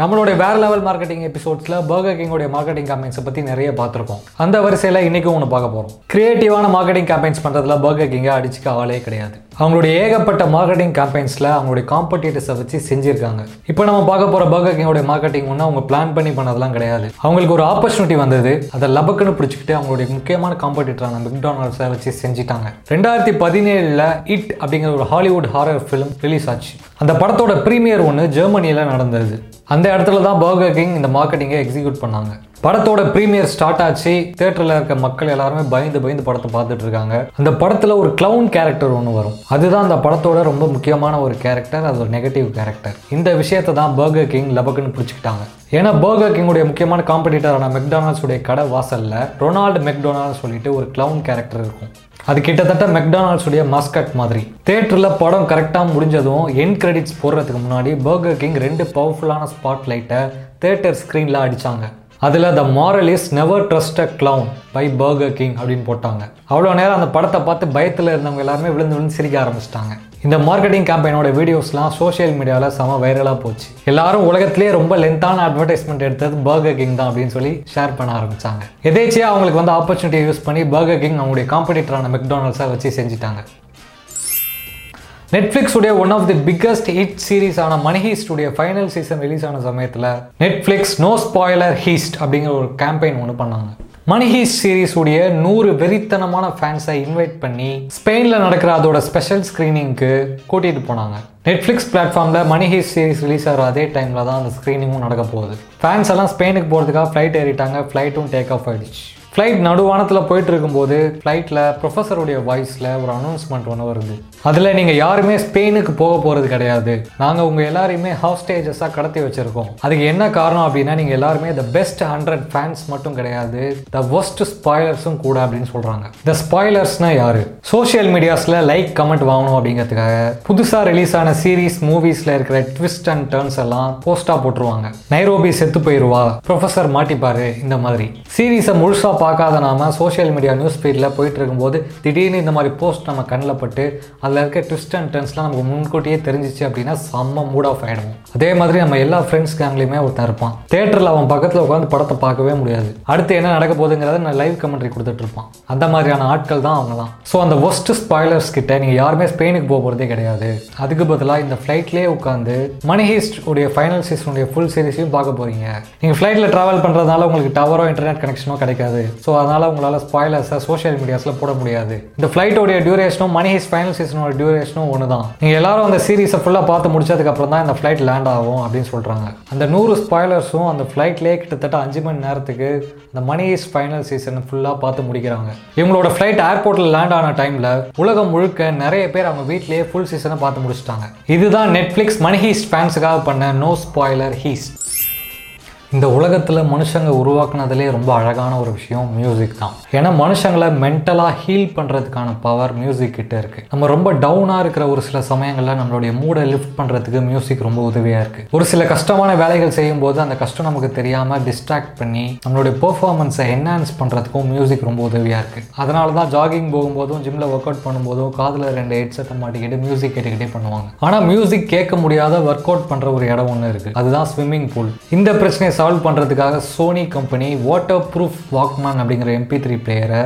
நம்மளுடைய வேற level marketing எபிசோட்ஸில் பர்கர் கிங்கோடைய மார்க்கெட்டிங் கேம்பெயின்ஸை பற்றி நிறைய பார்த்துருக்கோம் அந்த வரிசையில் இன்றைக்கும் ஒன்று பார்க்க போகிறோம் கிரியேட்டிவான மார்க்கெட்டிங் கேம்பெயின்ஸ் பண்ணுறதுல பர்கர் கிங்கை அடிச்சுக்க ஆளே கிடையாது. அவங்களுடைய ஏகப்பட்ட மார்க்கெட்டிங் கேம்பெயின்ஸில் அவங்களுடைய காம்படிட்டர்ஸை வச்சு செஞ்சுருக்காங்க. இப்போ நம்ம பார்க்க போகிற பர்கர் கிங்கோடைய மார்க்கெட்டிங் ஒன்று அவங்க பிளான் பண்ணி பண்ணதெல்லாம் கிடையாது. அவங்களுக்கு ஒரு ஆப்பர்ச்சுனிட்டி வந்தது. அதை லபக்குன்னு பிடிச்சிக்கிட்டு அவங்களுடைய முக்கியமான காம்படிட்டரான மெக்டானல்ஸை வச்சு செஞ்சுட்டாங்க. ரெண்டாயிரத்தி பதினேழில் இட் அப்படிங்கிற ஒரு ஹாலிவுட் ஹாரர் ஃபிலிம் ரிலீஸ் ஆச்சு. அந்த படத்தோட ப்ரீமியர் ஒன்று ஜெர்மனியில் நடந்தது. அந்த இடத்துல தான் பர்கர் கிங் இந்த மார்க்கெட்டிங்கை எக்ஸிக்யூட் பண்ணாங்க. படத்தோட ப்ரீமியர் ஸ்டார்ட் ஆச்சு. தேட்டரில் இருக்க மக்கள் எல்லாருமே பயந்து பயந்து படத்தை பார்த்துட்டு இருக்காங்க. அந்த படத்தில் ஒரு க்ளவுன் கேரக்டர் ஒன்று வரும். அதுதான் அந்த படத்தோட ரொம்ப முக்கியமான ஒரு கேரக்டர் அது ஒரு நெகட்டிவ் கேரக்டர் இந்த விஷயத்தை தான் பர்கர் கிங் லபக்குன்னு பிடிச்சிக்கிட்டாங்க. ஏன்னா பர்கர் கிங்குடைய முக்கியமான காம்படிட்டரான மெக்டானல்ஸ் உடைய கடை வாசலில் ரொனால்டு மெக்டொனால்ட் சொல்லிட்டு ஒரு க்ளவுன் கேரக்டர் இருக்கும். அது கிட்டத்தட்ட மெக்டானல்ட்ஸ் உடைய மாஸ்கட் மாதிரி. தேட்டரில் படம் கரெக்டாக முடிஞ்சதும் என் கிரெடிட்ஸ் போடுறதுக்கு முன்னாடி பர்கர் கிங் ரெண்டு பவர்ஃபுல்லான ஸ்பாட் லைட்டை தேட்டர் ஸ்க்ரீனில் அடித்தாங்க அதில் the moral is never trust a clown by Burger King அப்படின்னு போட்டாங்க. அவ்வளோ நேரம் அந்த படத்தை பார்த்து பயத்தில் இருந்தவங்க எல்லாருமே விழுந்து விழுந்து சிரிக்க ஆரம்பிச்சிட்டாங்க. இந்த மார்க்கெட்டிங் கேம்பெயினோட வீடியோஸ்லாம் சோஷியல் மீடியாவில் செம வைரலாக போச்சு. எல்லாரும் உலகத்திலே ரொம்ப லென்த்தான அட்வர்டைஸ்மெண்ட் எடுத்தது பர்கர் கிங் தான் அப்படின்னு சொல்லி ஷேர் பண்ண ஆரம்பித்தாங்க எதேச்சியாக அவங்களுக்கு வந்து ஆப்பர்ச்சுனிட்டியை யூஸ் பண்ணி பர்கர் கிங் அவங்களுடைய காம்படிட்டரான மெக்டானல்ஸை வச்சு செஞ்சுட்டாங்க. நெட்ஃப்ளிக்ஸ் உடைய one of the biggest hit series ஆன மணி ஹீஸ்ட் உடைய ஃபைனல் சீசன் ரிலீஸ் ஆன சமயத்தில் நெட்ஃப்ளிக்ஸ் நோ ஸ்பாய்லர் ஹீஸ்ட் அப்படிங்கிற ஒரு கேம்பெயின் ஒன்று பண்ணாங்க. மணி ஹீஸ்ட் சீரிஸ் உடைய நூறு வெறித்தனமான ஃபேன்ஸை இன்வைட் பண்ணி ஸ்பெயினில் நடக்கிற அதோட ஸ்பெஷல் ஸ்க்ரீனிங்க்கு கூட்டிகிட்டு போனாங்க. நெட்ஃப்ளிக்ஸ் பிளாட்ஃபார்மில் மணி ஹீஸ்ட் சீரிஸ் ரிலீஸ் ஆகிற அதே டைமில் தான் அந்த ஸ்க்ரீனிங்கும் நடக்க போகுது. ஃபேன்ஸ் எல்லாம் ஸ்பெயினுக்கு போகிறதுக்காக ஃப்ளைட் ஏறிட்டாங்க. ஃப்ளைட்டும் டேக் ஆஃப் ஆயிடுச்சு. ஃப்ளைட் நடுவானத்தில் போயிட்டு இருக்கும்போது ஃப்ளைட்டில் ப்ரொஃபஸருடைய வாய்ஸில் ஒரு அனௌன்ஸ்மெண்ட் ஒன்று வருது. அதில் நீங்கள் யாருமே ஸ்பெயினுக்கு போக போகிறது கிடையாது. நாங்கள் உங்கள் எல்லாரையுமே ஹாஸ்டேஜஸாக கடத்தி வச்சுருக்கோம். அதுக்கு என்ன காரணம் அப்படின்னா நீங்கள் எல்லாருமே த பெஸ்ட் ஹண்ட்ரட் ஃபேன்ஸ் மட்டும் கிடையாது. த ஒஸ்ட் ஸ்பாய்லர்ஸும் கூட அப்படின்னு சொல்கிறாங்க த ஸ்பாய்லர்ஸ்னால் யார்? சோஷியல் மீடியாஸில் லைக் கமெண்ட் வாங்கணும் அப்படிங்கிறதுக்காக புதுசாக ரிலீஸ் ஆன சீரீஸ் மூவிஸில் இருக்கிற ட்விஸ்ட் அண்ட் டர்ன்ஸ் எல்லாம் போஸ்ட்டாக போட்டுருவாங்க. நைரோபி செத்து போயிடுவா ப்ரொஃபஸர் மாட்டிப்பாரு இந்த மாதிரி. சீரீஸை முழுசாக பார்க்காத நாம சோஷியல் மீடியா நியூஸ் ஃபீடில் போயிட்டு இருக்கும்போது திடீர்னு இந்த மாதிரி போஸ்ட் நம்ம கண்ணில் பட்டு அதில் இருக்க ட்விஸ்ட் அண்ட் டர்ன்ஸ்லாம் நமக்கு முன்கூட்டியே தெரிஞ்சிச்சு அப்படின்னா செம்ம மூட் ஆஃப் ஆகிடும் அதே மாதிரி நம்ம எல்லா ஃப்ரெண்ட்ஸ் கேங்லேயுமே ஒருத்தன் இருப்பான். தேட்டரில் அவன் பக்கத்தில் உட்காந்து படத்தை பார்க்கவே முடியாது. அடுத்து என்ன நடக்க போகுதுங்கிறத நான் லைவ் கமெண்ட்ரி கொடுத்துட்டு இருப்பான். அந்த மாதிரியான ஆட்கள் தான் அவங்க தான். ஸோ அந்த ஒஸ்ட் ஸ்பாய்லர்ஸ் கிட்ட நீங்கள் யாருமே ஸ்பெயினுக்கு போக போகிறதே கிடையாது. அதுக்கு பதிலாக இந்த ஃப்ளைட்லேயே உட்காந்து மணி ஹீஸ்ட் உடைய ஃபைனல் சீசனுடைய ஃபுல் சீரிஸையும் பார்க்க போகிறீங்க நீங்கள் ஃப்ளைட்டில் ட்ராவல் பண்ணுறதுனால உங்களுக்கு டவரோ இன்டர்நெட் கனெக்ஷனோ கிடைக்காது. ஸோ அதனால் உங்களால் ஸ்பாய்லர்ஸை சோஷியல் மீடியாஸில் போட முடியாது. இந்த ஃப்ளைட்டோடைய டியூரேஷனும் மணி ஹீஸ் ஃபைனல் சீசனோட டியூரேஷனும் ஒன்று தான் நீங்கள் எல்லாரும் அந்த சீரீஸை ஃபுல்லாக பார்த்து முடிச்சதுக்கப்புறம் தான் இந்த ஃப்ளைட் லேண்ட் ஆகும் அப்படின்னு சொல்கிறாங்க அந்த நூறு ஸ்பாய்லர்ஸும் அந்த ஃப்ளைட்லேயே கிட்டத்தட்ட அஞ்சு மணி நேரத்துக்கு அந்த மணி இஸ் ஃபைனல் சீசன் ஃபுல்லாக பார்த்து முடிக்கிறாங்க. இவங்களோட ஃப்ளைட் ஏர்போர்ட்டில் லேண்ட் ஆன டைமில் உலகம் முழுக்க நிறைய பேர் அவங்க வீட்லேயே ஃபுல் சீசனை பார்த்து முடிச்சிட்டாங்க. இதுதான் நெட்ஃப்ளிக்ஸ் மணி ஹீஸ்ட் ஃபேன்ஸுக்காக பண்ண நோ ஸ்பாய்லர் ஹீஸ்ட் இந்த உலகத்தில் மனுஷங்க உருவாக்குனதுலே ரொம்ப அழகான ஒரு விஷயம் மியூசிக் தான். ஏன்னா மனுஷங்களை மென்டலாக ஹீல் பண்ணுறதுக்கான பவர் மியூசிக் கிட்ட இருக்குது நம்ம ரொம்ப டவுனாக இருக்கிற ஒரு சில சமயங்களில் நம்மளுடைய மூடை லிஃப்ட் பண்ணுறதுக்கு மியூசிக் ரொம்ப உதவியாக இருக்குது ஒரு சில கஷ்டமான வேலைகள் செய்யும்போது அந்த கஷ்டம் நமக்கு தெரியாமல் டிஸ்ட்ராக்ட் பண்ணி நம்மளுடைய பெர்ஃபார்மன்ஸை என்ஹான்ஸ் பண்ணுறதுக்கும் மியூசிக் ரொம்ப உதவியாக இருக்குது அதனால தான் ஜாகிங் போகும்போதும் ஜிம்மில் ஒர்க் அவுட் பண்ணும்போதும் காதில் ரெண்டு ஹெட்செட்டை மாட்டிக்கிட்டு மியூசிக் கேட்டுக்கிட்டே பண்ணுவாங்க. ஆனால் மியூசிக் கேட்க முடியாத ஒர்க் அவுட் பண்ணுற ஒரு இடம் ஒன்று இருக்குது அதுதான் ஸ்விம்மிங் பூல் இந்த பிரச்சனையை சால்வ் பண்ணுறதுக்காக Sony company waterproof Walkman அப்படிங்கிற எம்பி த்ரீ பிளேயரை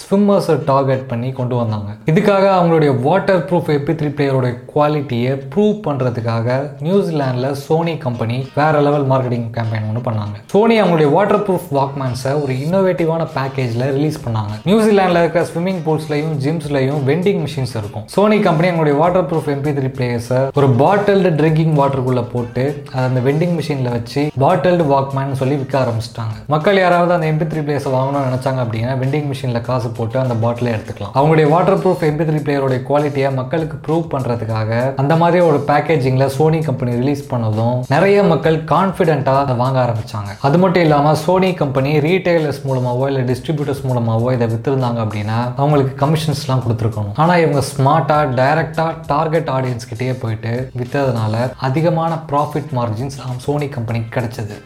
ஸ்விம்மர்ஸை டார்கெட் பண்ணி கொண்டு வந்தாங்க. இதுக்காக அவங்களுடைய வாட்டர் ப்ரூஃப் எம்பி த்ரீ பிளேயருடைய குவாலிட்டியை ப்ரூவ் பண்ணுறதுக்காக நியூசிலாண்டில் சோனி கம்பெனி வேற லெவல் மார்க்கெட்டிங் கேம்பெயின் ஒன்று பண்ணாங்க. சோனி அவங்களுடைய வாட்டர் ப்ரூஃப் வாக்மேன்ஸை ஒரு இன்னோவேட்டிவான பேக்கேஜில் ரிலீஸ் பண்ணாங்க. நியூசிலாண்டில் இருக்கிற ஸ்விம்மிங் பூல்ஸ்லையும் ஜிம்ஸ்லையும் வெண்டிங் மிஷின்ஸ் இருக்கும். சோனி கம்பெனி அவங்களுடைய வாட்டர் ப்ரூஃப் எம்பி த்ரீ பிளேயர்ஸை ஒரு பாட்டில்டு ட்ரிங்கிங் வாட்டருக்குள்ளே போட்டு அதை அந்த வெண்டிங் மிஷினில் வச்சு பாட்டில்டு வாக்மேன் சொல்லி விற்க ஆரம்பிச்சிட்டாங்க. மக்கள் யாராவது அந்த எம்பி த்ரீ பிளேயர்ஸ் வாங்கணும்னு நினச்சாங்க அப்படின்னா வெண்டிங் மிஷினில் காசு போட்டு அந்த பாட்டிலே எடுத்துக்கலாம். அவங்களுடைய வாட்டர் ப்ரூஃப் எம்பி த்ரீ பிளேயருடைய குவாலிட்டியை மக்களுக்கு ப்ரூவ் பண்ணுறதுக்காக அந்த மாதிரி ஒரு பேக்கேஜிங்கில் சோனி கம்பெனி ரிலீஸ் பண்ணதும் நிறைய மக்கள் கான்ஃபிடென்ட்டாக அதை வாங்க ஆரம்பிச்சாங்க. அது மட்டும் இல்லாமல் சோனி கம்பெனி ரீட்டைலர்ஸ் மூலமாகவோ இல்லை டிஸ்ட்ரிபியூட்டர்ஸ் மூலமாகவோ இதை விற்றுருந்தாங்க அப்படின்னா அவங்களுக்கு கமிஷன்ஸ்லாம் கொடுத்துருக்கணும். ஆனால் இவங்க ஸ்மார்ட்டாக டைரக்டாக டார்கெட் ஆடியன்ஸ் கிட்டேயே போயிட்டு விற்றதுனால அதிகமான ப்ராஃபிட் மார்ஜின்ஸ் சோனி கம்பெனிக்கு கிடைச்சது.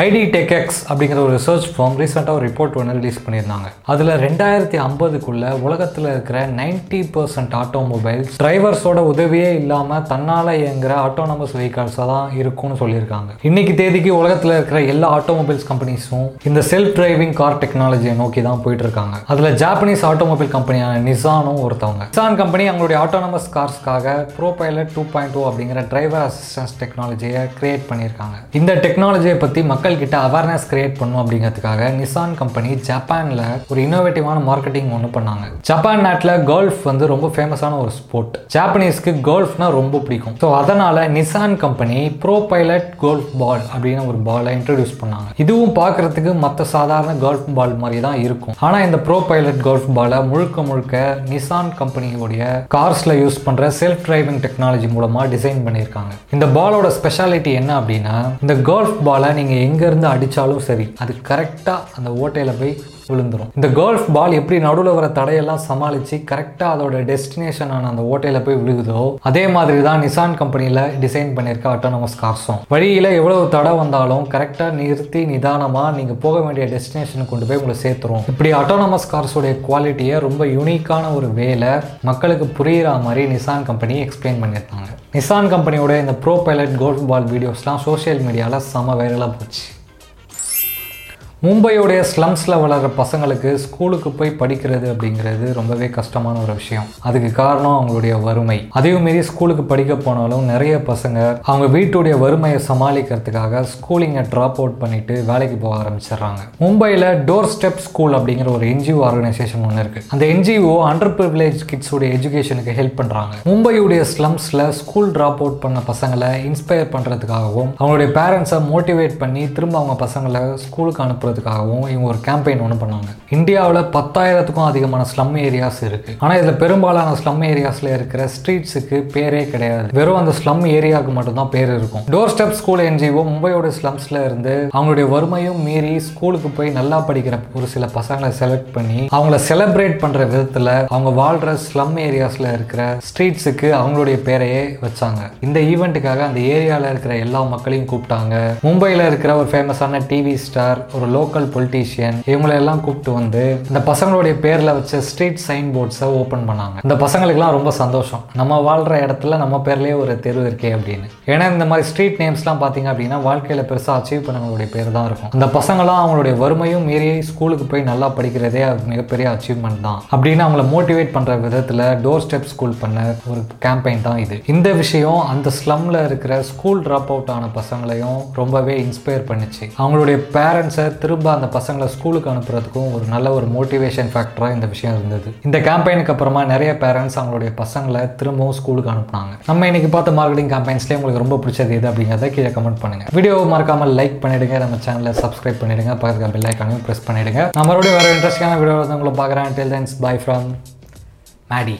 ஐடி டெக்எக்ஸ் அப்படிங்கிற ஒரு ரிசர்ச் ஃபார்ம் ரீசெண்டாக ஒரு ரிப்போர்ட் ஒன்று ரிலீஸ் பண்ணியிருந்தாங்க. அதில் ரெண்டாயிரத்தி ஐம்பதுக்குள்ளே உலகத்தில் இருக்கிற நைன்டி பர்சன்ட் ஆட்டோமொபைல்ஸ் டிரைவர்ஸோட உதவியே இல்லாமல் தன்னால் இயங்குற ஆட்டோனமஸ் வெஹிக்கல்ஸாக தான் இருக்கும்னு சொல்லியிருக்காங்க. இன்னைக்கு தேதிக்கு உலகத்தில் இருக்கிற எல்லா ஆட்டோமொபைல்ஸ் கம்பெனிஸும் இந்த செல்ஃப் டிரைவிங் கார் டெக்னாலஜியை நோக்கி தான் போயிட்டு இருக்காங்க அதில் ஜாப்பனீஸ் ஆட்டோமொபைல் கம்பெனியான நிசானும் ஒருத்தவங்க. நிசான் கம்பெனி அவங்களுடைய autonomous கார்ஸ்க்காக pro pilot two point two அப்படிங்கிற டிரைவர் அசிஸ்டன்ஸ் டெக்னாலஜியை கிரியேட் பண்ணியிருக்காங்க. இந்த டெக்னாலஜியை பற்றி மக்கள் கிட்ட அவேர்னஸ் கிரியேட் பண்ணும் அப்படிங்கிறதுக்காக நிசான் கம்பெனி ஜப்பானில் ஒரு இன்னோவேட்டிவான மார்க்கெட்டிங் ஒன்று பண்ணாங்க. ஜப்பான் நாட்டில் கோல்ஃப் வந்து ரொம்ப ஃபேமஸான ஒரு ஸ்போர்ட் ஜாப்பனீஸ்க்கு கோல்ஃப்னா ரொம்ப பிடிக்கும். ஸோ அதனால Nissan company pro pilot golf ball அப்படின்னு ஒரு பாலை இன்ட்ரடியூஸ் பண்ணாங்க. இதுவும் பார்க்கறதுக்கு மற்ற சாதாரண கோல்ஃப் பால் மாதிரி தான் இருக்கும். ஆனால் இந்த ப்ரோ பைலட் கோல்ஃப் பாலை முழுக்க முழுக்க நிசான் கம்பெனியோடைய கார்ஸில் யூஸ் பண்ணுற செல்ஃப் டிரைவிங் டெக்னாலஜி மூலமாக டிசைன் பண்ணியிருக்காங்க. இந்த பாலோட ஸ்பெஷாலிட்டி என்ன அப்படின்னா இந்த கோல்ஃப் பாலை நீங்கள் எங்கேருந்து அடித்தாலும் சரி அது கரெக்டாக அந்த ஓட்டையில் போய் விழுந்துரும். இந்த கோல்ஃப் பால் எப்படி நடுவில் வர தடையெல்லாம் சமாளித்து கரெக்டாக அதோட டெஸ்டினேஷனான அந்த ஓட்டையில் போய் விழுகுதோ அதே மாதிரி தான் நிசான் கம்பெனியில் டிசைன் பண்ணியிருக்க ஆட்டோனமஸ் கார்ஸும் வழியில் எவ்வளவு தடை வந்தாலும் கரெக்டாக நிறுத்தி நிதானமாக நீங்கள் போக வேண்டிய டெஸ்டினேஷனுக்கு கொண்டு போய் உங்களை சேர்த்துரும். இப்படி ஆட்டோனமஸ் கார்ஸோடைய குவாலிட்டியை ரொம்ப யூனிக்கான ஒரு வேலை மக்களுக்கு புரிகிற மாதிரி நிசான் கம்பெனி எக்ஸ்பிளைன் பண்ணியிருந்தாங்க நிசான் கம்பெனியோட இந்த ப்ரோ பைலட் கோல்ஃப் பால் வீடியோஸ்லாம் சோஷியல் மீடியாவில் செம வைரலாக போச்சு. மும்பையோடைய ஸ்லம்ஸில் வளர்கிற பசங்களுக்கு ஸ்கூலுக்கு போய் படிக்கிறது அப்படிங்கிறது ரொம்பவே கஷ்டமான ஒரு விஷயம். அதுக்கு காரணம் அவங்களுடைய வறுமை. அதையும் மீறி ஸ்கூலுக்கு படிக்க போனாலும் நிறைய பசங்க அவங்க வீட்டுடைய வறுமையை சமாளிக்கிறதுக்காக ஸ்கூலிங்கை ட்ராப் அவுட் பண்ணிட்டு வேலைக்கு போக ஆரம்பிச்சிடுறாங்க. மும்பையில் டோர் ஸ்டெப் ஸ்கூல் அப்படிங்கிற ஒரு என்ஜிஓ ஆர்கனைசேஷன் ஒன்று இருக்கு. அந்த என்ஜிஓ அண்டர் ப்ரிவிலேஜ் கிட்ஸுடைய எஜுகேஷனுக்கு ஹெல்ப் பண்ணுறாங்க மும்பையுடைய ஸ்லம்ஸில் ஸ்கூல் ட்ராப் அவுட் பண்ண பசங்களை இன்ஸ்பயர் பண்ணுறதுக்காகவும் அவங்களுடைய பேரண்ட்ஸை மோட்டிவேட் பண்ணி திரும்ப அவங்க பசங்களை ஸ்கூலுக்கு அனுப்ப பண்ணுறதுக்காகவும் இவங்க ஒரு கேம்பெயின் ஒன்று பண்ணாங்க. இந்தியாவில் பத்தாயிரத்துக்கும் அதிகமான ஸ்லம் ஏரியாஸ் இருக்கு. ஆனால் இதில் பெரும்பாலான ஸ்லம் ஏரியாஸில் இருக்கிற ஸ்ட்ரீட்ஸுக்கு பேரே கிடையாது. வெறும் அந்த ஸ்லம் ஏரியாவுக்கு மட்டும்தான் பேர் இருக்கும். டோர் ஸ்டெப் ஸ்கூல் என்ஜிஓ மும்பையோட ஸ்லம்ஸ்ல இருந்து அவங்களுடைய வறுமையும் மீறி ஸ்கூலுக்கு போய் நல்லா படிக்கிற ஒரு சில பசங்களை செலக்ட் பண்ணி அவங்கள செலிப்ரேட் பண்ற விதத்தில் அவங்க வாழ்ற ஸ்லம் ஏரியாஸ்ல இருக்கிற ஸ்ட்ரீட்ஸுக்கு அவங்களுடைய பேரையே வச்சாங்க. இந்த ஈவெண்ட்டுக்காக அந்த ஏரியாவில் இருக்கிற எல்லா மக்களையும் கூப்பிட்டாங்க. மும்பையில் இருக்கிற ஒரு ஃபேமஸான டிவி ஸ்டார் ஒரு லோக்கல் பொலிட்டீஷியன் இவங்களெல்லாம் கூப்பிட்டு வந்து இந்த பசங்களுடைய பேரில் வச்ச ஸ்ட்ரீட் சைன் போர்ட்ஸை ஓப்பன் பண்ணாங்க. இந்த பசங்களுக்குலாம் ரொம்ப சந்தோஷம். நம்ம வாழ்கிற இடத்துல நம்ம பேர்லேயே ஒரு தெரு இருக்கே அப்படின்னு. ஏன்னா இந்த மாதிரி ஸ்ட்ரீட் நேம்ஸ்லாம் பார்த்தீங்க அப்படின்னா வாழ்க்கையில் பெருசாக அச்சீவ் பண்ணவங்களுடைய பேர் தான் இருக்கும். அந்த பசங்களாம் அவங்களுடைய வறுமையும் மீறி ஸ்கூலுக்கு போய் நல்லா படிக்கிறதே மிகப்பெரிய அச்சீவ்மெண்ட் தான். அப்படின்னு அவங்கள மோட்டிவேட் பண்ணுற விதத்தில் டோர் ஸ்டெப் ஸ்கூல் பண்ண ஒரு கேம்பெயின் தான் இது. இந்த விஷயம் அந்த ஸ்லம்ல இருக்கிற ஸ்கூல் ட்ராப் அவுட் ஆன பசங்களையும் ரொம்பவே இன்ஸ்பயர் பண்ணுச்சு. அவங்களுடைய பேரண்ட்ஸை திரும்ப அந்த பசங்களை ஸ்கூலுக்கு அனுப்புறதுக்கும் ஒரு நல்ல ஒரு மோட்டிவேஷன் ஃபேக்டராக இந்த விஷயம் இருந்தது. இந்த கேம்பெயினுக்கு அப்புறமா நிறைய பேரண்ட்ஸ் அவங்களுடைய பசங்களை திரும்பவும் ஸ்கூலுக்கு அனுப்புனாங்க. நம்ம இன்னைக்கு பார்த்த மார்க்கெட்டிங் கேம்பெயின்ஸ்லேயே உங்களுக்கு ரொம்ப பிடிச்சது எது அப்படிங்கிறத கீழே கமெண்ட் பண்ணுங்க. வீடியோ மறக்காம லைக் பண்ணிடுங்க. நம்ம சேனலை சப்ஸ்கிரைப் பண்ணிடுங்க. பக்கத்துக்கு பெல் ஐக்கானையும் ப்ரெஸ் பண்ணிடுங்க. நம்மளுடைய வேறு இன்ட்ரெஸ்டிங்கான வீடியோ உங்களை பார்க்குறேன். Till then bye from Maddy